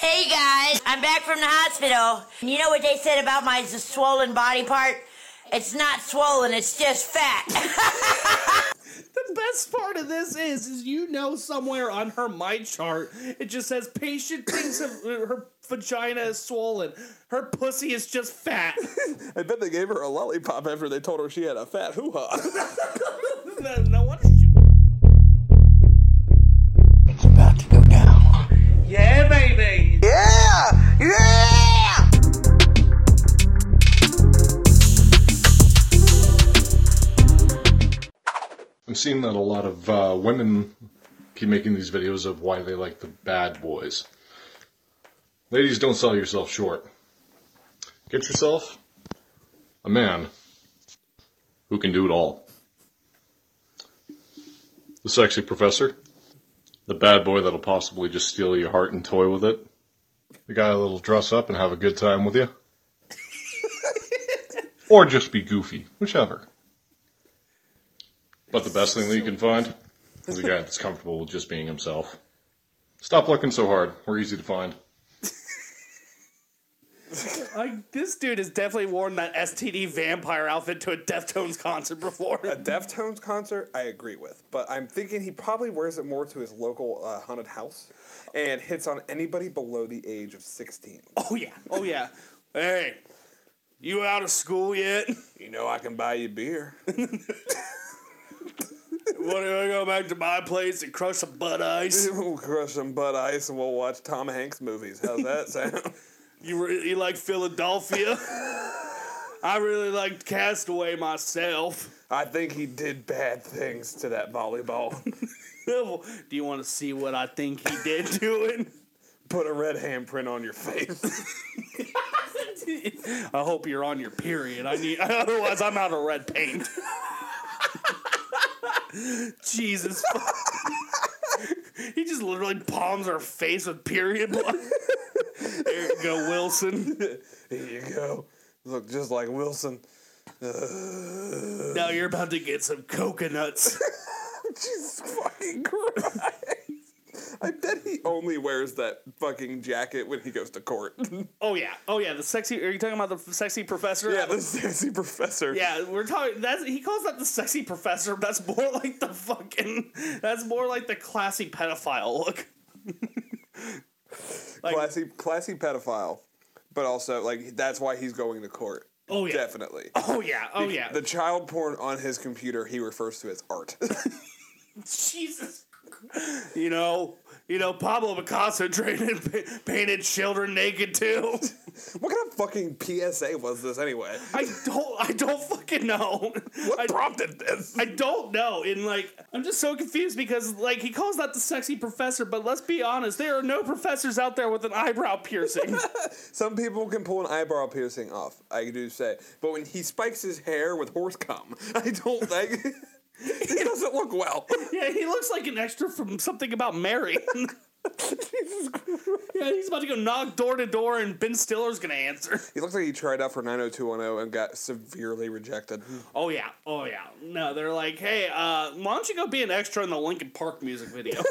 Hey guys, I'm back from the hospital. You know what they said about my swollen body part? It's not swollen, it's just fat. The best part of this is, is you know somewhere on her my chart, it just says patient thinks of uh, her vagina is swollen. Her pussy is just fat. I bet they gave her a lollipop after they told her she had a fat hoo ha. no, no I'm seeing that a lot of uh, women keep making these videos of why they like the bad boys. Ladies, don't sell yourself short. Get yourself a man who can do it all. The sexy professor, the bad boy that'll possibly just steal your heart and toy with it, the guy that'll dress up and have a good time with you, or just be goofy, whichever. But the best thing that you can find is a guy that's comfortable with just being himself. Stop looking so hard. We're easy to find. Like, this dude has definitely worn that STD vampire outfit to a Deftones concert before. a Deftones concert, I agree with, but I'm thinking he probably wears it more to his local uh, haunted house and hits on anybody below the age of 16. Oh yeah, oh yeah. Hey, you out of school yet? You know I can buy you beer. Want to go back to my place and crush some Bud Ice? we'll crush some Bud Ice and we'll watch Tom Hanks movies. How's that sound? You you like Philadelphia? I really liked Castaway myself. I think he did bad things to that volleyball. Do you want to see what I think he did to it? Put a red handprint on your face. I hope you're on your period. I need otherwise I'm out of red paint. Jesus. he just literally palms her face with period blood. There you go, Wilson. Here you go. Look just like Wilson. Now you're about to get some coconuts. Jesus fucking Christ. I bet he only wears that fucking jacket when he goes to court. Oh yeah, oh yeah. The sexy. Are you talking about the sexy professor? yeah, the sexy professor. Yeah, we're talking. That's he calls that the sexy professor. That's more like the fucking. That's more like the classy pedophile look. Like- classy, classy pedophile, but also like that's why he's going to court. Oh yeah. Definitely. Oh yeah. Oh yeah. The child porn on his computer he refers to as art. Jesus. You know, you know, Pablo Picasso painted, painted children naked too. what kind of fucking PSA was this anyway? I don't, I don't fucking know. What I, prompted this? I don't know. And like, I'm just so confused because like he calls that the sexy professor, but let's be honest, there are no professors out there with an eyebrow piercing. Some people can pull an eyebrow piercing off. I do say, but when he spikes his hair with horse cum, I don't like. he doesn't look well. yeah, he looks like an extra from something about Mary. yeah, he's about to go knock door to door, and Ben Stiller's gonna answer. He looks like he tried out for 90210 and got severely rejected. Oh yeah, oh yeah. No, they're like, hey, uh, why don't you go be an extra in the Linkin Park music video?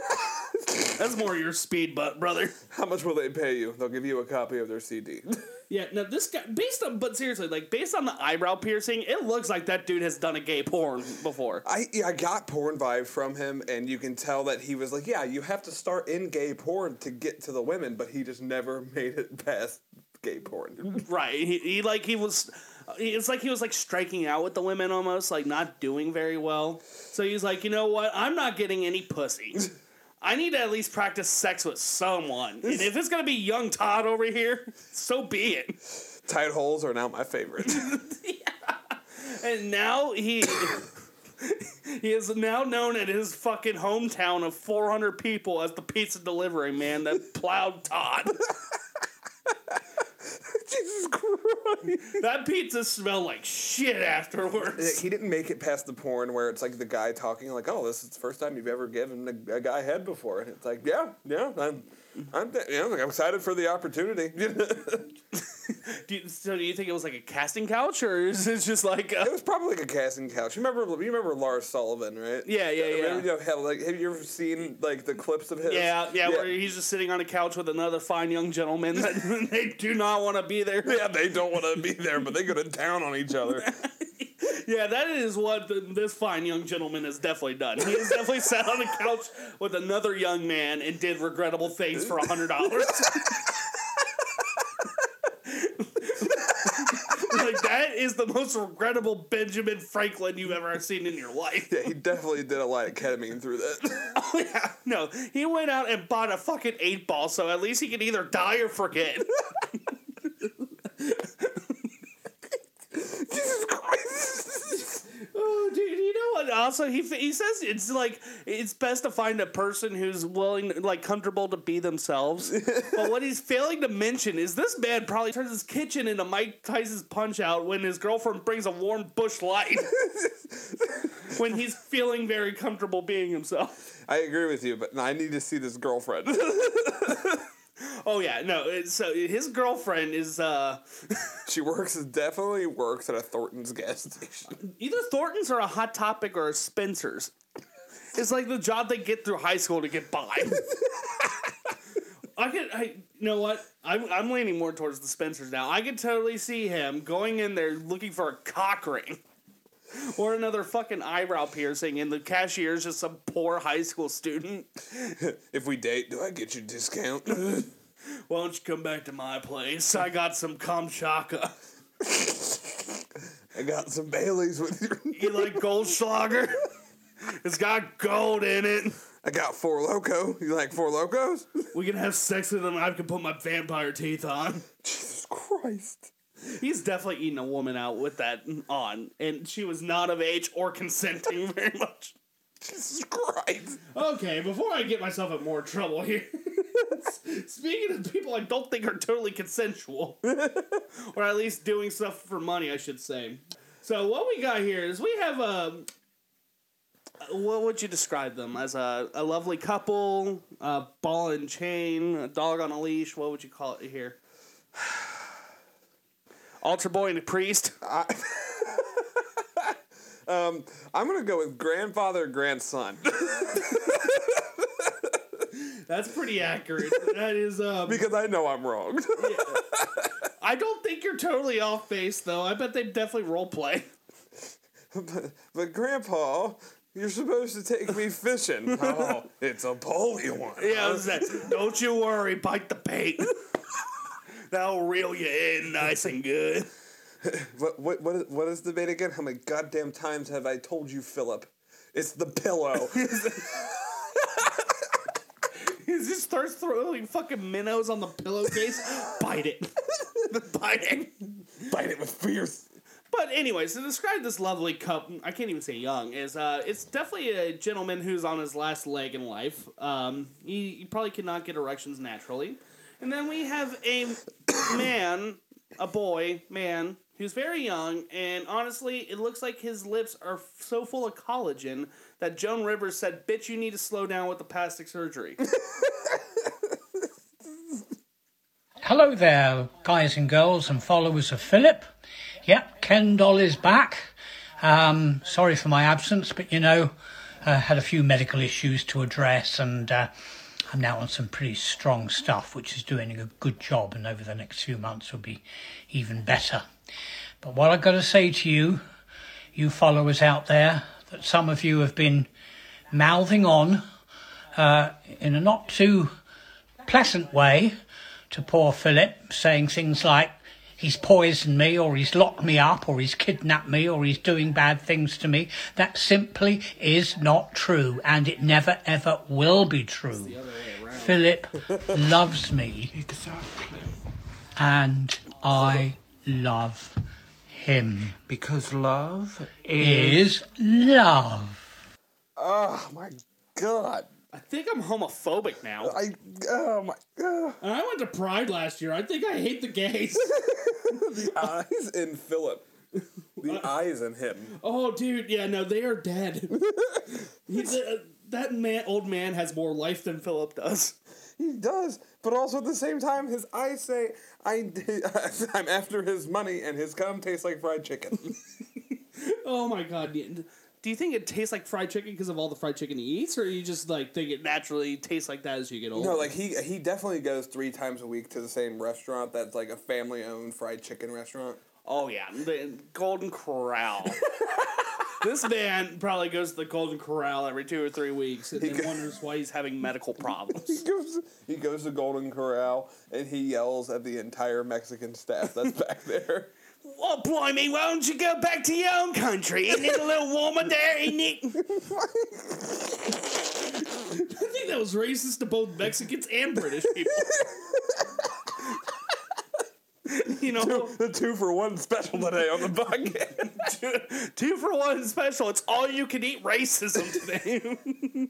That's more your speed, but brother. How much will they pay you? They'll give you a copy of their CD. Yeah, now this guy, based on, but seriously, like based on the eyebrow piercing, it looks like that dude has done a gay porn before. I yeah, I got porn vibe from him, and you can tell that he was like, yeah, you have to start in gay porn to get to the women, but he just never made it past gay porn. Right. He, he like he was. It's like he was like striking out with the women almost, like not doing very well. So he's like, you know what? I'm not getting any pussy. I need to at least practice sex with someone. And if it's gonna be young Todd over here, so be it. Tight holes are now my favorite. yeah. And now he he is now known in his fucking hometown of 400 people as the pizza delivery man that plowed Todd. Jesus Christ. That pizza smelled like shit afterwards. He didn't make it past the porn where it's like the guy talking like, "Oh, this is the first time you've ever given a, a guy head before," and it's like, "Yeah, yeah, I'm, I'm, you know, I'm excited for the opportunity." Do you, so do you think it was like a casting couch, or is it just like? It was probably like a casting couch. You remember? You remember Lars Sullivan, right? Yeah, yeah, yeah. Remember, you know, how, like, have you ever seen like the clips of his? yeah, yeah, Where he's just sitting on a couch with another fine young gentleman that they do not want to be there. Yeah, they don't want to be there, but they go to town on each other. Yeah, that is what the, this fine young gentleman has definitely done. He has definitely sat on a couch with another young man and did regrettable things for a hundred dollars. like that is the most regrettable Benjamin Franklin you've ever seen in your life. yeah, he definitely did a lot of ketamine through that. Oh yeah, no, he went out and bought a fucking eight ball, so at least he can either die or forget. Jesus Christ! Oh, dude, you know what? Also, he he says it's like it's best to find a person who's willing, like, comfortable to be themselves. but what he's failing to mention is this man probably turns his kitchen into Mike Tyson's Punch Out when his girlfriend brings a warm Busch Light. when he's feeling very comfortable being himself. I agree with you, but I need to see this girlfriend. Oh yeah, no. So his girlfriend is uh she works definitely works at a Thornton's gas station. either Thornton's or a Hot Topic or a Spencer's. It's like the job they get through high school to get by. I could, I, you know what? I'm, I'm leaning more towards the Spencers now. I could totally see him going in there looking for a cock ring. Or another fucking eyebrow piercing, and the cashier's just some poor high school student. If we date, do I get you a discount? Why don't you come back to my place? I got some Kamchatka. I got some Baileys with you. You like Goldschlager? It's got gold in it. I got Four Loko. You like Four Lokos? We can have sex with them. I can put my vampire teeth on. Jesus Christ. He's definitely eating a woman out with that on, and she was not of age or consenting very much. Jesus Christ. Okay, before I get myself in more trouble here, speaking of people I don't think are totally consensual, or at least doing stuff for money, I should say. So what we got here is we have a. What would you describe them as a, a lovely couple, a ball and chain, a dog on a leash? What would you call it here? Altar boy and a priest. Um, I'm gonna go with grandfather grandson That's pretty accurate. That is um because I know I'm wrong. I don't think you're totally off base though. I bet they definitely role play. but, but grandpa, you're supposed to take me fishing. oh, it's a poly one. Yeah, I was that. Don't you worry, bite the bait. That'll reel you in nice and good. What what what is, what is the bait again? How many goddamn times have I told you, Philip? It's the pillow. He just starts throwing fucking minnows on the pillowcase. Bite it. Bite it. Bite it with fierce. But anyways, to describe this lovely couple, I can't even say young, is uh, it's definitely a gentleman who's on his last leg in life. Um, he, he probably cannot get erections naturally. And then we have a man, a boy, man, who's very young, and honestly, it looks like his lips are so full of collagen that Joan Rivers said, Bitch, you need to slow down with the plastic surgery. Hello there, guys and girls and followers of Philip. Yep, Ken Doll is back. Um, sorry for my absence, but you know, I had a few medical issues to address and uh, I'm now on some pretty strong stuff, which is doing a good job, and over the next few months will be even better. But what I've got to say to you, you followers out there, that some of you have been mouthing on uh, in a not too pleasant way to poor Philip, saying things like, he's poisoned me, or he's locked me up, or he's kidnapped me, or he's doing bad things to me. That simply is not true, and it never ever will be true. Philip loves me, Exactly. and I love him. Because love Is love. Oh my god. I think I'm homophobic now. I oh my god. And I went to Pride last year. I think I hate the gays. The eyes in Philip. The eyes in him. Oh, dude, yeah, no, they are dead. He's, uh, that man, old man, has more life than Philip does. He does, but also at the same time, his eyes say, "I, I'm after his money, and his cum tastes like fried chicken." Oh my god. Do you think it tastes like fried chicken because of all the fried chicken he eats, or you just like think it naturally tastes like that as you get older? no, like he he definitely goes three times a week to the same restaurant that's like a family-owned fried chicken restaurant. Oh yeah, the Golden Corral. this man probably goes to the Golden Corral every two or three weeks and He then wonders why he's having medical problems. He goes, he goes to Golden Corral and he yells at the entire Mexican staff that's back there. Oh, blimey, why don't you go back to your own country? Isn't it a little warmer there, isn't it? I think that was racist to both Mexicans and British people. you know, the two for one special today on the podcast. two, two for one special. It's all you can eat racism today.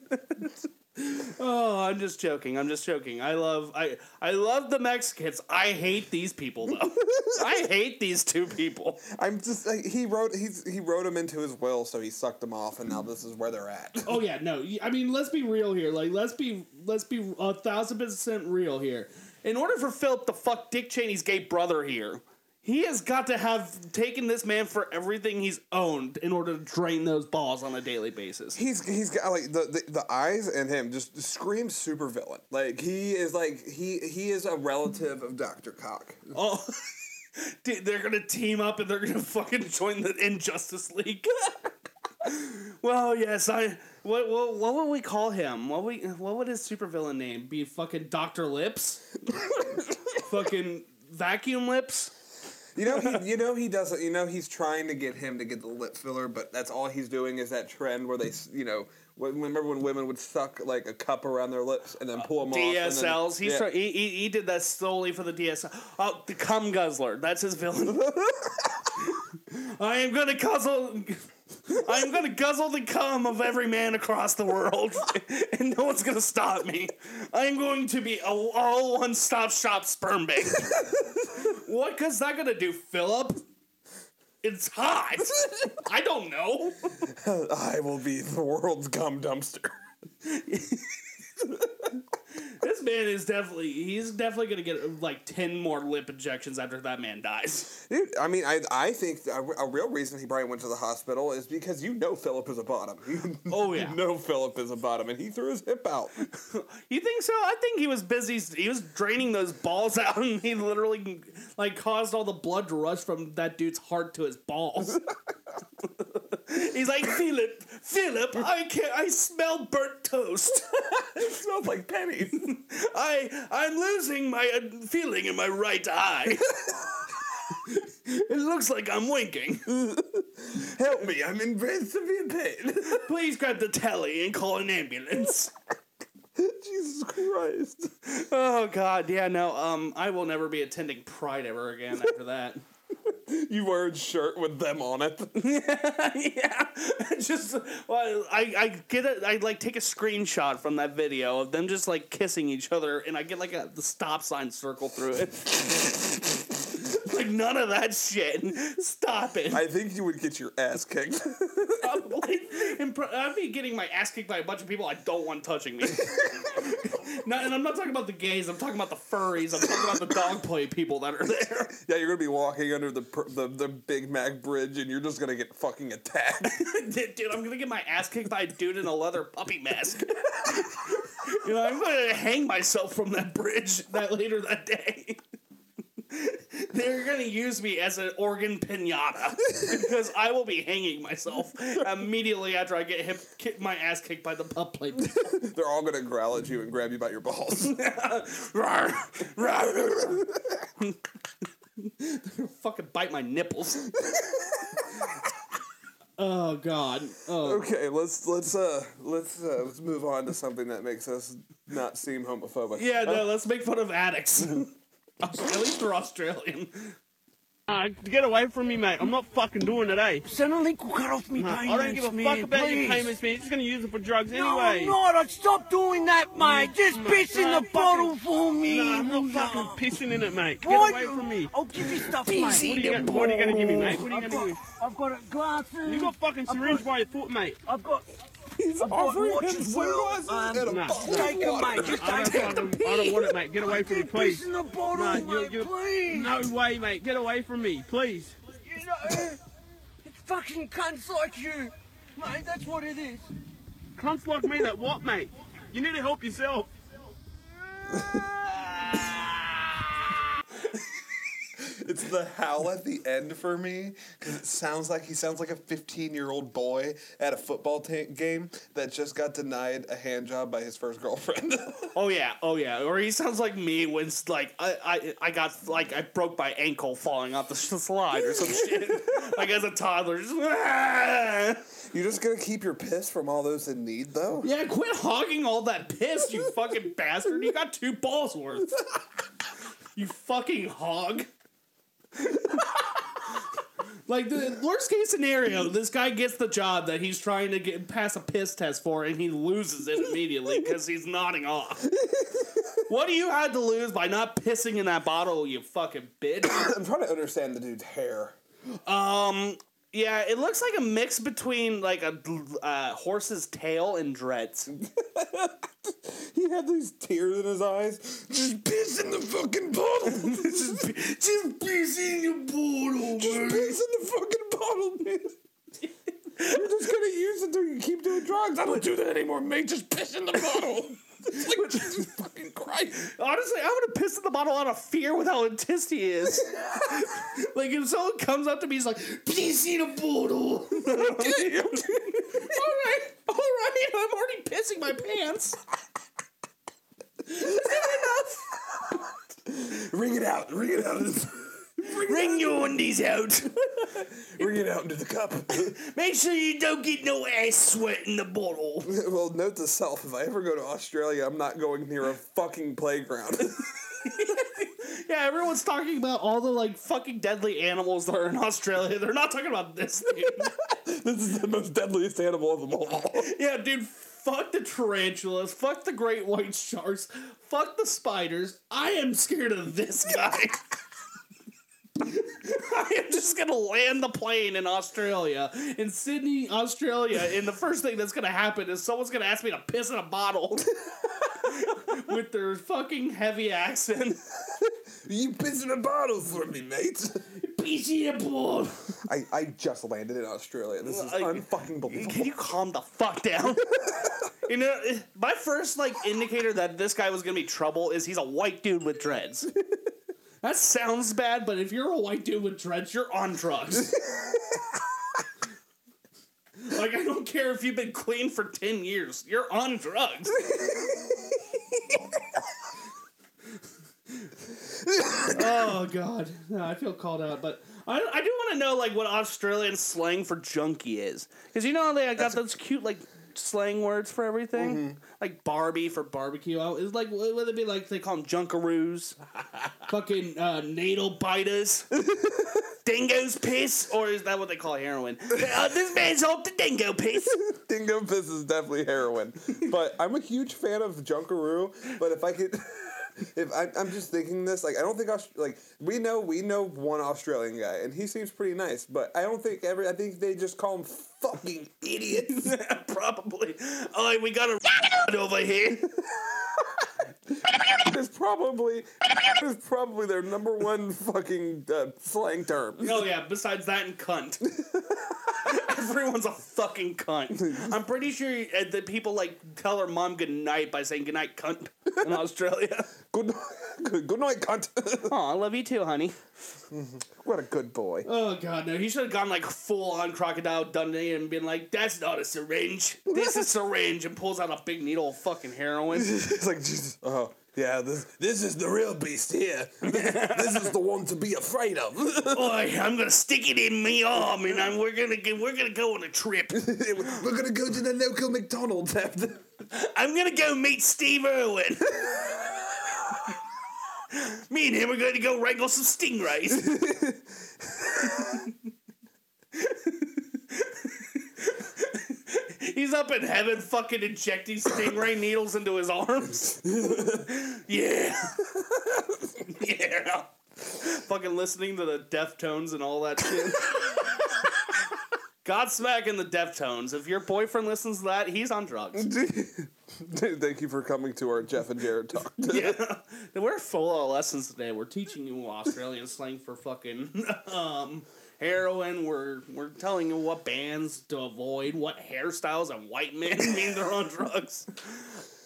Oh, I'm just joking. I'm just joking. I love I I love the Mexicans. I hate these people though. I hate these two people. I'm just like, he wrote he's he wrote him into his will, so he sucked them off, and now this is where they're at. Oh yeah, no. I mean, let's be real here. Like, let's be let's be a thousand percent real here. In order for Philip to fuck Dick Cheney's gay brother here, he has got to have taken this man for everything he's owned in order to drain those balls on a daily basis. He's he's got like the, the the eyes and him just scream super villain. Like he is like he he is a relative of Doctor Cock. Oh, dude, they're gonna team up and they're gonna fucking join the Injustice League. well, yes, I. What, what what would we call him? What we what would his supervillain name be? Fucking Doctor Lips. fucking vacuum lips. You know he you know he doesn't you know he's trying to get him to get the lip filler, but that's all he's doing is that trend where they you know when, remember when women would suck like a cup around their lips and then pull them off. and then- DSLs. He's yeah. he, he he did that solely for the DSL. Oh, the cum guzzler. That's his villain. I am gonna guzzle. I am gonna guzzle the cum of every man across the world, and no one's gonna stop me. I am going to be a all one-stop shop sperm bank. what good's that gonna do, Philip? It's hot. I don't know. I will be the world's gum dumpster. This man is definitely he's definitely gonna get like ten more lip injections after that man dies. Dude, I mean, I I think a, a real reason he probably went to the hospital is because you know Philip is a bottom. Oh, yeah. you know Philip is a bottom, and he threw his hip out. You think so? I think he was busy. He was draining those balls out, and he literally like caused all the blood to rush from that dude's heart to his balls. He's like, Philip, Philip, I can't. I smell burnt toast. it smells like pennies. I I'm losing my uh, feeling in my right eye. it looks like I'm winking. Help me! I'm in very severe pain. Please grab the telly and call an ambulance. Jesus Christ! Oh God, yeah, no. Um, I will never be attending Pride ever again after that. You wear a shirt with them on it. yeah, just well, I I get it. I like take a screenshot from that video of them just like kissing each other, and I get like a the stop sign circle through it. like none of that shit. Stop it. I think you would get your ass kicked. Probably. I'd be getting my ass kicked by a bunch of people I don't want touching me. Not, and I'm not talking about the gays. I'm talking about the furries. I'm talking about the dog play people that are there. yeah, you're gonna be walking under the, the the Big Mac bridge, and you're just gonna get fucking attacked. Dude, I'm gonna get my ass kicked by a dude in a leather puppy mask. you know, I'm gonna hang myself from that bridge that later that day. They're gonna use me as an organ pinata because I will be hanging myself immediately after I get hip, kick my ass kicked by the pup play. They're all gonna growl at you and grab you by your balls. Fucking bite my nipples. oh god. Oh. okay, let's let's uh let's uh, let's move on to something that makes us not seem homophobic. Yeah, no, let's make fun of addicts. At least they're Australian. Uh, get away from me, mate. I'm not fucking doing it, eh? Centrelink will cut off me Nah, payments, I don't give a man, fuck about please. your payments, man. You're just gonna use it for drugs No, anyway. I'm not. Stop doing that, mate. Just Nah, piss in the fucking- bottle for me. Nah, I'm not No. fucking pissing in it, mate. Get Why away from me. I'll give you stuff, What are, mate. you gonna, what are you gonna give me, mate? What are you got, give me? I've got a glasses. You got fucking syringe got- by your foot, mate. I've got. He's bought offering him watches well, sunglasses man. a Nah, bottle Take of 'em, water. mate. Just I take don't, I don't want it, mate. Get away from me, please. in the bottle, Nah, mate, you- you- please. No way, mate. Get away from me, please. You know, it's fucking cunts like you. Mate, that's what it is. Cunts like me that what, mate? You need to help yourself. It's the howl at the end for me because it sounds like he sounds like a 15 year old boy at a football ta game that just got denied a hand job by his first girlfriend. Oh yeah, oh yeah. Or he sounds like me when it's like I, I I got like I broke my ankle falling off the slide or some shit. like as a toddler. Just, "Ah!" you just gonna keep your piss from all those in need though? Yeah, quit hogging all that piss, you fucking bastard. You got two balls worth. You fucking hog. like the worst case scenario, this guy gets the job that he's trying to get pass a piss test for, and he loses it immediately because he's nodding off. what do you had to lose by not pissing in that bottle, you fucking bitch? I'm trying to understand the dude's hair. Um, yeah, it looks like a mix between like a uh, horse's tail and dreads. He had these tears in his eyes. Just piss in the fucking bottle. just, just piss in your bottle, Just piss in the fucking bottle, man. You're just gonna use it till you keep doing drugs. I don't do that anymore, mate. Just piss in the bottle. It's like Jesus fucking Christ. Honestly, I would have pissed in the bottle out of fear with how intense he is. like if someone comes up to me, he's like, "Please in the bottle." all right, all right, I'm already pissing my pants. Enough. Ring it out. Ring it out. Ring your undies out. Ring it out into the cup. Make sure you don't get no ass sweat in the bottle. well, note to self: if I ever go to Australia, I'm not going near a fucking playground. Yeah, everyone's talking about all the like fucking deadly animals that are in Australia. They're not talking about this, dude. this is the most deadliest animal of them all. yeah, dude. Fuck the tarantulas. Fuck the great white sharks. Fuck the spiders. I am scared of this guy. I am just gonna land the plane in Australia, in Sydney, Australia, and the first thing that's gonna happen is someone's gonna ask me to piss in a bottle with their fucking heavy accent. You piss in a bottle for me, mate. Piss in a bottle. I, I just landed in Australia. This is I- unfucking believable. Can you calm the fuck down? you know, my first like indicator that this guy was gonna be trouble is he's a white dude with dreads. That sounds bad, but if you're a white dude with dreads, you're on drugs. like I don't care if you've been clean for ten years, you're on drugs. oh god, no, I feel called out, but I, I do want to know like what Australian slang for junkie is, because you know how they got those cute like slang words for everything, mm-hmm. like Barbie for barbecue. Is like what would it be like? They call them junkaroos, fucking uh, natal biters, dingo's piss, or is that what they call heroin? Uh, this man's off the dingo piss. Dingo piss is definitely heroin. but I'm a huge fan of Junkaroo. But if I could, if I, I'm just thinking this, like I don't think Aust- like we know we know one Australian guy, and he seems pretty nice. But I don't think every. I think they just call him fucking idiots. Probably. Oh, we got a over here. it's probably it's probably their number one fucking uh, slang term. Oh yeah, besides that and cunt. Everyone's a fucking cunt. I'm pretty sure uh, that people like tell their mom good night by saying good night, cunt, in Australia. Good, good, good night, cunt. Oh, I love you too, honey. what a good boy. Oh god, no, he should have gone like full on crocodile Dundee and been like, "That's not a syringe. This is syringe," and pulls out a big needle of fucking heroin. it's like Jesus. Oh yeah, this this is the real beast here. this is the one to be afraid of. Boy, I'm gonna stick it in me arm, and I'm, we're gonna go, we're gonna go on a trip. We're gonna go to the local McDonald's after. I'm gonna go meet Steve Irwin. Me and him are going to go wrangle some stingrays. He's up in heaven fucking injecting stingray needles into his arms. yeah. yeah. Fucking listening to the Deftones and all that shit. Godsmack and the Deftones. If your boyfriend listens to that, he's on drugs. Dude, thank you for coming to our Jeff and Jared talk. yeah. We're full of lessons today. We're teaching you Australian slang for fucking um, heroin. We're we're telling you what bands to avoid, what hairstyles and white men mean they're on drugs.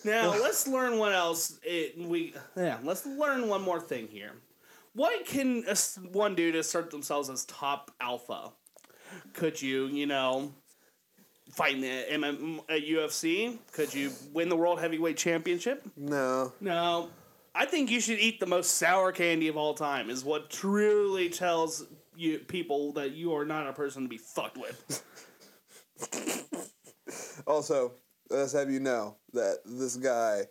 Now let's learn what else it we yeah. Let's learn one more thing here. What can one do to assert themselves as top alpha? Could you, you know, fight in the MM, at UFC? Could you win the world heavyweight championship? No. No, I think you should eat the most sour candy of all time. Is what truly tells you people that you are not a person to be fucked with. Also, let's have you know that this guy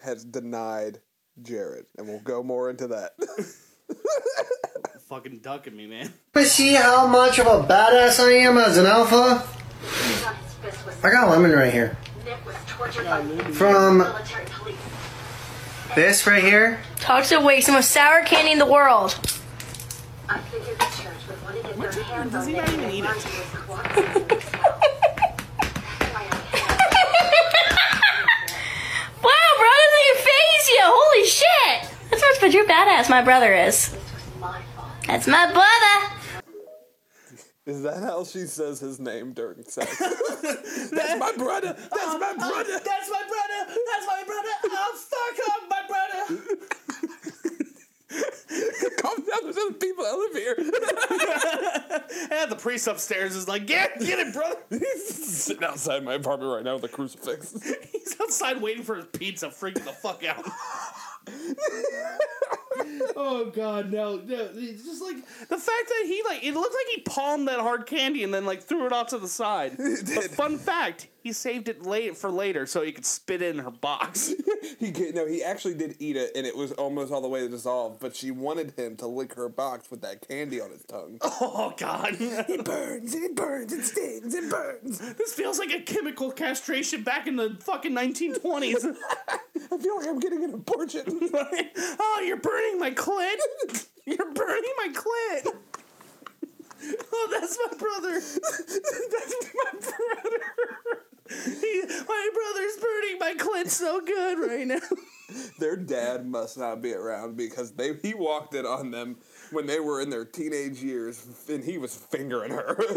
has denied Jared, and we'll go more into that. Fucking ducking me, man. to see how much of a badass I am as an alpha? I got a lemon right here. From this right here. Toxic waste, the most sour candy in the world. Does he not even eat it? Wow, bro, that doesn't phase you. Holy shit. That's how much of a badass my brother is. That's my brother. Is that how she says his name during sex? That's my uh, uh, brother. That's my brother. That's my brother. That's my brother. Oh, fuck up, my brother. Calm down. There's other people that live here. And the priest upstairs is like, get, get it, brother. He's sitting outside my apartment right now with a crucifix. He's outside waiting for his pizza, freaking the fuck out. oh god, no, no! It's just like the fact that he like it looked like he palmed that hard candy and then like threw it off to the side. But fun fact, he saved it late for later so he could spit it in her box. he get, no, he actually did eat it, and it was almost all the way dissolved. But she wanted him to lick her box with that candy on his tongue. Oh god, It burns. It burns. It stings. It burns. this feels like a chemical castration back in the fucking 1920s. I feel like I'm getting an abortion. oh, you're burning my clit. You're burning my clit. Oh, that's my brother. That's my brother. He, my brother's burning my clit so good right now. their dad must not be around because they he walked in on them when they were in their teenage years, and he was fingering her.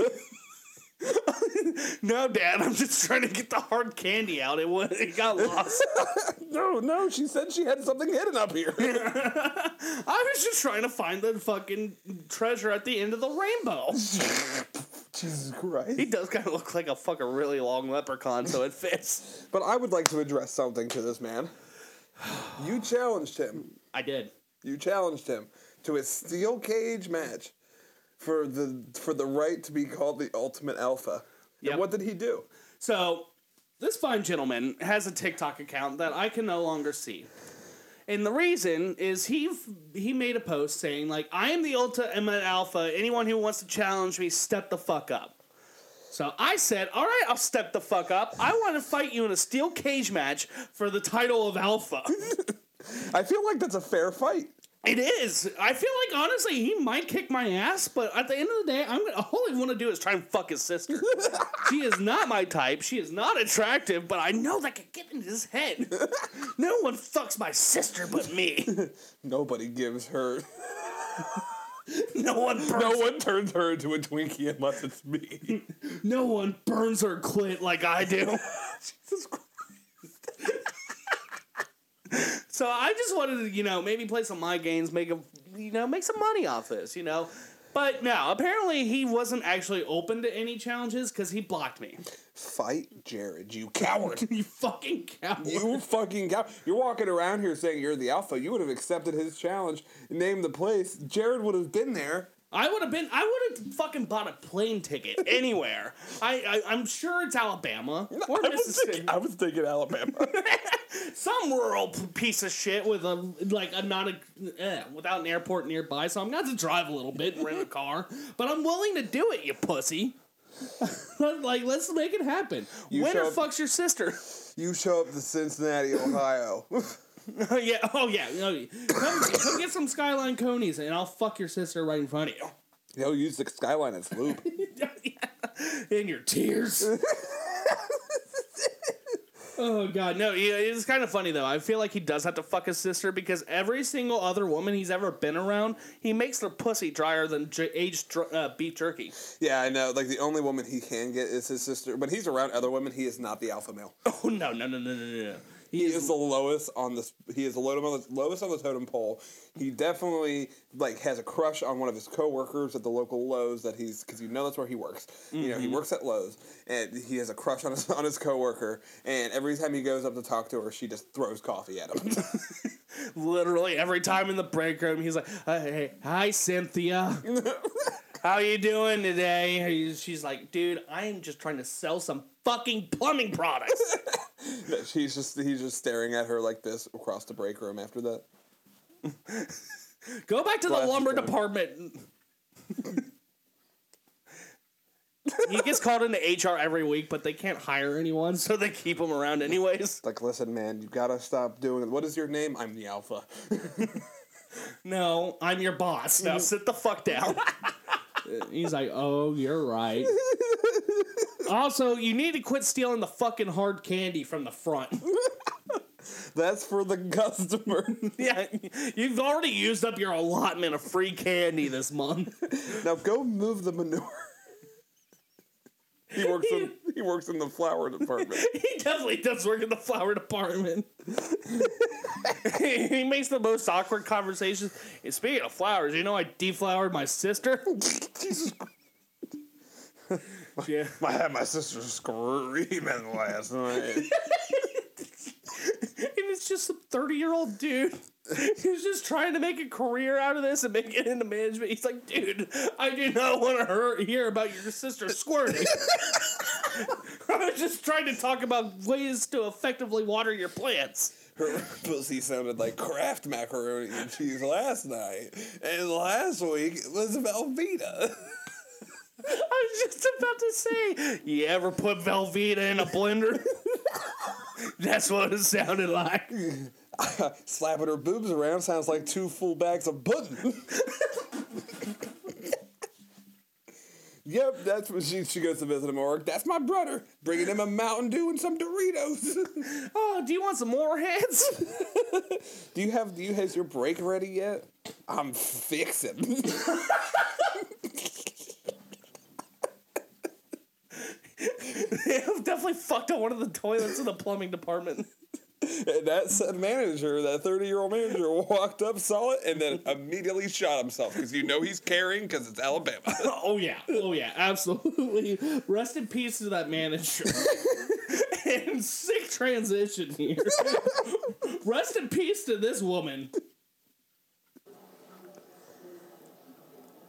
No, Dad, I'm just trying to get the hard candy out. It was, it got lost. no, no, she said she had something hidden up here. I was just trying to find the fucking treasure at the end of the rainbow. Jesus Christ. He does kind of look like a fucking really long leprechaun, so it fits. But I would like to address something to this man. You challenged him. I did. You challenged him to a steel cage match for the for the right to be called the ultimate alpha. Yep. And what did he do? So, this fine gentleman has a TikTok account that I can no longer see. And the reason is he he made a post saying like I am the ultimate alpha. Anyone who wants to challenge me, step the fuck up. So I said, "All right, I'll step the fuck up. I want to fight you in a steel cage match for the title of alpha." I feel like that's a fair fight. It is. I feel like honestly, he might kick my ass, but at the end of the day, I'm gonna, all I want to do is try and fuck his sister. she is not my type. She is not attractive, but I know that could get into his head. no one fucks my sister but me. Nobody gives her. No one. Burns, No one turns her into a Twinkie unless it's me. No one burns her clit like I do. Jesus Christ. So I just wanted to, you know, maybe play some my games, make a, you know, make some money off this, you know. But no, apparently he wasn't actually open to any challenges because he blocked me. Fight Jared, you coward. You fucking coward. You fucking cow. You're walking around here saying you're the alpha. You would have accepted his challenge, named the place. Jared would have been there. I would have been. I would have fucking bought a plane ticket anywhere. I, I I'm sure it's Alabama or I was, Mississippi, thinking, I was thinking Alabama. some rural piece of shit with a like a not a eh, without an airport nearby. So I'm gonna have to drive a little bit and rent a car. But I'm willing to do it, you pussy. like let's make it happen. You Winner showed- fucks your sister. you show up to Cincinnati, Ohio. yeah. Oh yeah. No, come, come get some Skyline coneys and I'll fuck your sister right in front of you. He'll use the skyline as lube. in your tears. oh god, no. Yeah, it's kind of funny though. I feel like he does have to fuck his sister because every single other woman he's ever been around, he makes their pussy drier than j- aged dr- uh, beef jerky. Yeah, I know. Like the only woman he can get is his sister. When he's around other women, he is not the alpha male. Oh no, no, no, no, no, no. He is the lowest on the he is the lowest on the lowest on the totem pole. He definitely like has a crush on one of his coworkers at the local Lowe's that he's because you know that's where he works. You know he Mhm. works at Lowe's and he has a crush on his on his coworker. And every time he goes up to talk to her, she just throws coffee at him. Literally every time in the break room, he's like, "Uh, "Hey, hi Cynthia, how you doing today?" He's- She's like, "Dude, I am just trying to sell some fucking plumbing products." He's just he's just staring at her like this across the break room. After that, Go back to the lumber department. he gets called into HR every week, but they can't hire anyone, so they keep him around anyways. like, listen, man, you gotta stop doing it. What is your name? I'm the alpha. No, I'm your boss. Now sit the fuck down. He's like, oh, you're right. also, you need to quit stealing the fucking hard candy from the front. That's for the customer. yeah, you've already used up your allotment of free candy this month. now go move the manure. He works in he works in the flower department. he definitely does work in the flower department. he makes the most awkward conversations. And speaking of flowers, you know I deflowered my sister. Yeah, I had my sister screaming last night. and it's just some thirty-year-old dude. He's just trying to make a career out of this and make it into management. He's like, dude, I do not want to hear, hear about your sister squirting. I was just trying to talk about ways to effectively water your plants. Her pussy sounded like Kraft macaroni and cheese last night, and last week it was Velveeta. I was just about to say, you ever put Velveeta in a blender? That's what it sounded like. Slapping her boobs around sounds like two full bags of pudding. Yep, that's when she, she goes to visit him work. That's my brother, bringing him a Mountain Dew and some Doritos. oh, do you want some more heads? do you have do you has your break ready yet? I'm fixing. I've definitely fucked up one of the toilets in the plumbing department. And that manager, that 30 year old manager, walked up, saw it, and then immediately shot himself because you know he's carrying because it's Alabama. oh yeah, oh yeah, absolutely. Rest in peace to that manager. and sick transition here. Rest in peace to this woman.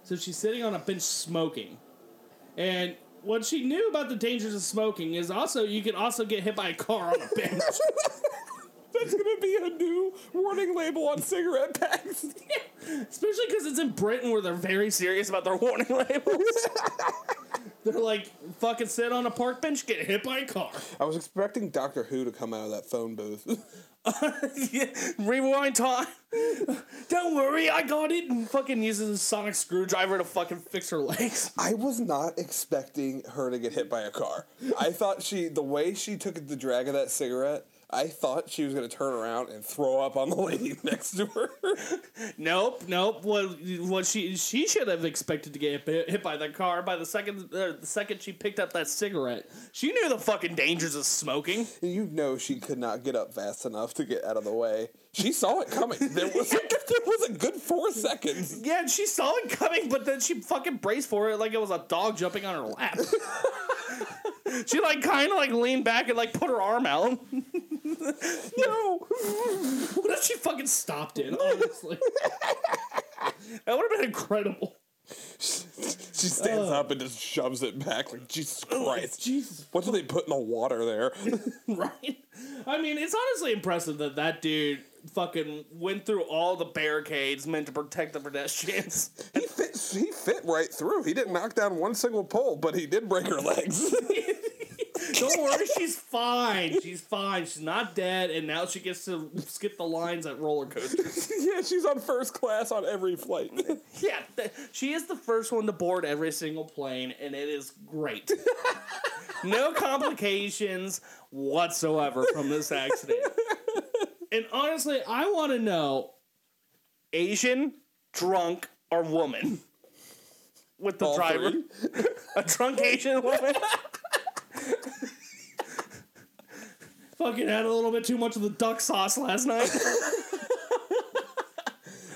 So she's sitting on a bench smoking. And what she knew about the dangers of smoking is also you can also get hit by a car on a bench. That's gonna be a new warning label on cigarette packs. Especially because it's in Britain where they're very serious about their warning labels. they're like, fucking sit on a park bench, get hit by a car. I was expecting Doctor Who to come out of that phone booth. rewind time. Don't worry, I got it. And fucking uses a sonic screwdriver to fucking fix her legs. I was not expecting her to get hit by a car. I thought she, the way she took the drag of that cigarette, I thought she was gonna turn around and throw up on the lady next to her. Nope, nope. What what she she should have expected to get hit, hit by the car by the second uh, the second she picked up that cigarette. She knew the fucking dangers of smoking. You know she could not get up fast enough to get out of the way. She saw it coming. There was a, there was a good four seconds. Yeah, she saw it coming, but then she fucking braced for it like it was a dog jumping on her lap. she like kind of like leaned back and like put her arm out. no, what if she fucking stopped it? Honestly, that would have been incredible. She stands uh. up and just shoves it back like Jesus oh, Christ. Jesus. What do they put in the water there? right? I mean, it's honestly impressive that that dude fucking went through all the barricades meant to protect the pedestrians. he fit he fit right through. He didn't knock down one single pole, but he did break her legs. Don't worry, she's fine. She's fine. She's not dead, and now she gets to skip the lines at roller coasters. yeah, she's on first class on every flight. yeah, th- she is the first one to board every single plane, and it is great. no complications whatsoever from this accident. And honestly, I want to know Asian, drunk, or woman with the All driver. A drunk Asian woman. Fucking had a little bit too much of the duck sauce last night.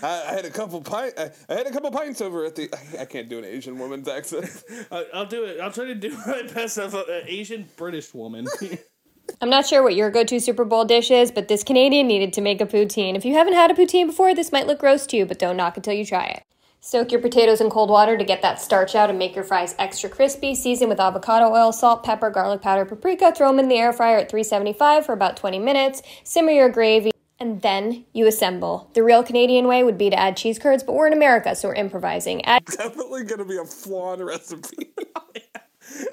I, I had a couple pint. I, I had a couple pints over at the. I, I can't do an Asian woman's accent. I, I'll do it. I'll try to do my best of an Asian British woman. I'm not sure what your go to Super Bowl dish is, but this Canadian needed to make a poutine. If you haven't had a poutine before, this might look gross to you, but don't knock until you try it. Soak your potatoes in cold water to get that starch out and make your fries extra crispy. Season with avocado oil, salt, pepper, garlic powder, paprika. Throw them in the air fryer at 375 for about 20 minutes. Simmer your gravy. And then you assemble. The real Canadian way would be to add cheese curds, but we're in America, so we're improvising. Add Definitely gonna be a flawed recipe.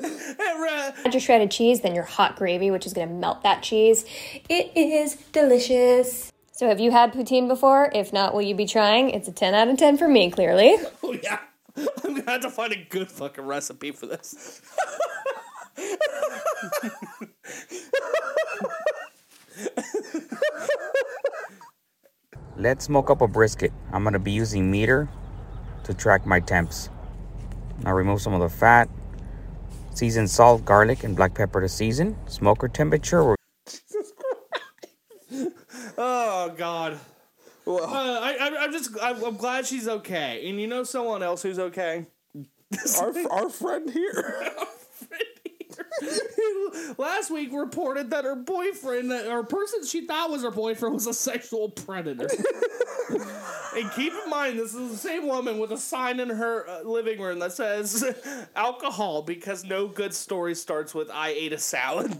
Add your shredded cheese, then your hot gravy, which is going to melt that cheese. It is delicious. So, have you had poutine before? If not, will you be trying? It's a 10 out of 10 for me, clearly. oh yeah, I'm gonna have to find a good fucking recipe for this. Let's smoke up a brisket. I'm gonna be using Meater to track my temps. Now remove some of the fat. Season salt, garlic, and black pepper to season. Smoker temperature. Oh God. uh, I, I, I'm just. I'm, I'm glad she's okay. And you know someone else who's okay. our our friend here. Last week reported that her boyfriend, or person she thought was her boyfriend, was a sexual predator. and keep in mind, this is the same woman with a sign in her uh, living room that says alcohol because no good story starts with I ate a salad.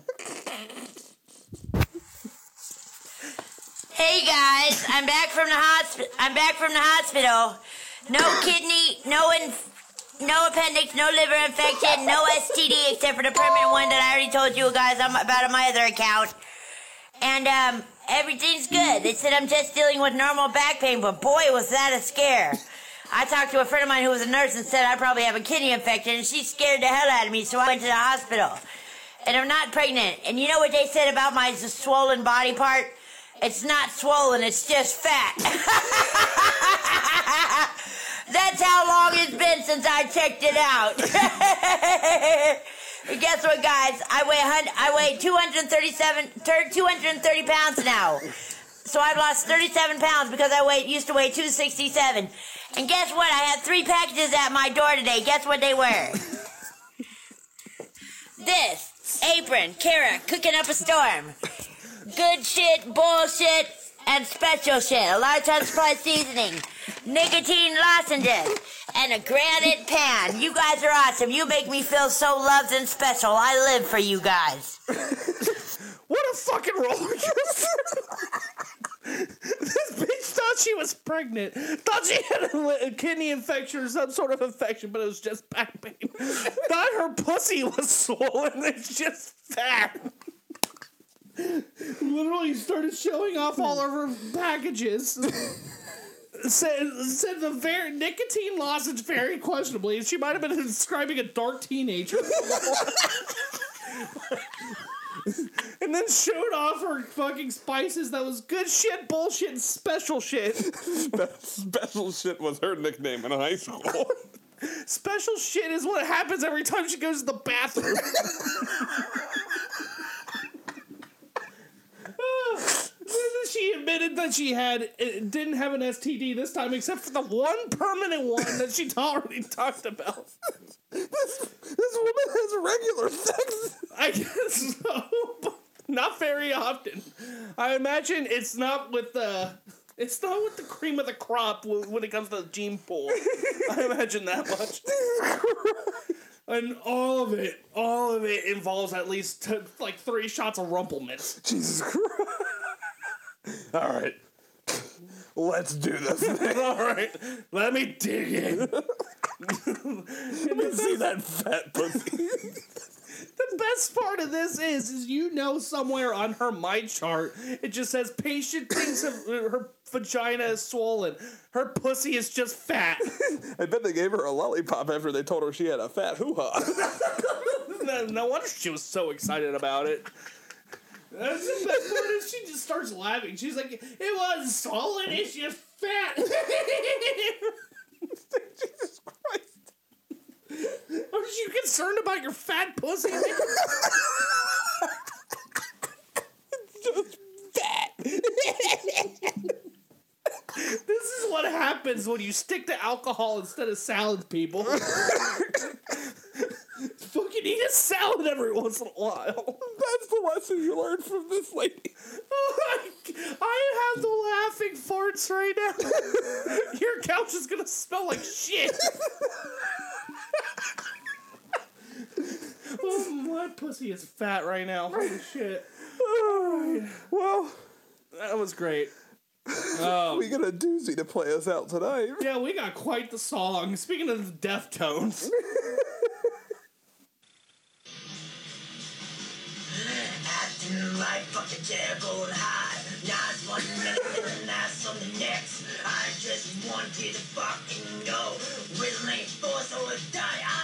Guys, I'm back from the hospital. I'm back from the hospital. No kidney, no no appendix, no liver infection, no STD except for the permanent one that I already told you guys about on my other account. And um, everything's good. They said I'm just dealing with normal back pain, but boy, was that a scare. I talked to a friend of mine who was a nurse and said I probably have a kidney infection, and she scared the hell out of me, so I went to the hospital. And I'm not pregnant. And you know what they said about my swollen body part? It's not swollen, it's just fat. That's how long it's been since I checked it out. Guess what, guys? I weigh I weigh 237, 230 pounds now. So I've lost 37 pounds because I weigh, used to weigh 267. And guess what? I had three packages at my door today. Guess what they were? this apron, Kara, cooking up a storm. Good shit, bullshit, and special shit. A large ton supply seasoning, nicotine lozenges, and a granite pan. You guys are awesome. You make me feel so loved and special. I live for you guys. What a fucking roller this bitch thought she was pregnant. Thought she had a, a kidney infection or some sort of infection, but it was just back pain. thought her pussy was swollen. It's just fat. Literally started showing off all of her packages. said, said the very nicotine lozenge very questionably. She might have been describing a dark teenager. and then showed off her fucking spices that was good shit, bullshit, and special shit. Special shit was her nickname in high school. special shit is what happens every time she goes to the bathroom. She admitted that she had it didn't have an STD this time, except for the one permanent one that she already talked about. this, this woman has regular sex. I guess so. but Not very often. I imagine it's not with the. It's not with the cream of the crop when it comes to the gene pool. I imagine that much. And all of it, all of it involves at least t- like three shots of Rumple Minze. Jesus Christ. All right. Let's do this. thing. all right, let me dig in. Let me see that fat pussy. The best part of this is, is you know somewhere on her MyChart, it just says patient thinks of uh, her vagina is swollen. Her pussy is just fat. I bet they gave her a lollipop after they told her she had a fat hoo ha. no, no wonder she was so excited about it. That's the best she just starts laughing. She's like, "It was swollen. It's just fat." Jesus Christ! Aren't you concerned about your fat pussy? just fat. This is what happens when you stick to alcohol instead of salad, people. Fucking eat a salad every once in a while. The lesson you learned from this lady. I have the laughing farts right now. Your couch is gonna smell like shit. oh, my pussy is fat right now. Holy shit. Alright. Well, That was great. Oh. we um, got a doozy to play us out tonight. Yeah, we got quite the song. Speaking of the Deftones. might fucking dare going high. Not one minute and not on the next. I just wanted to fucking know. Will ain't force or die. I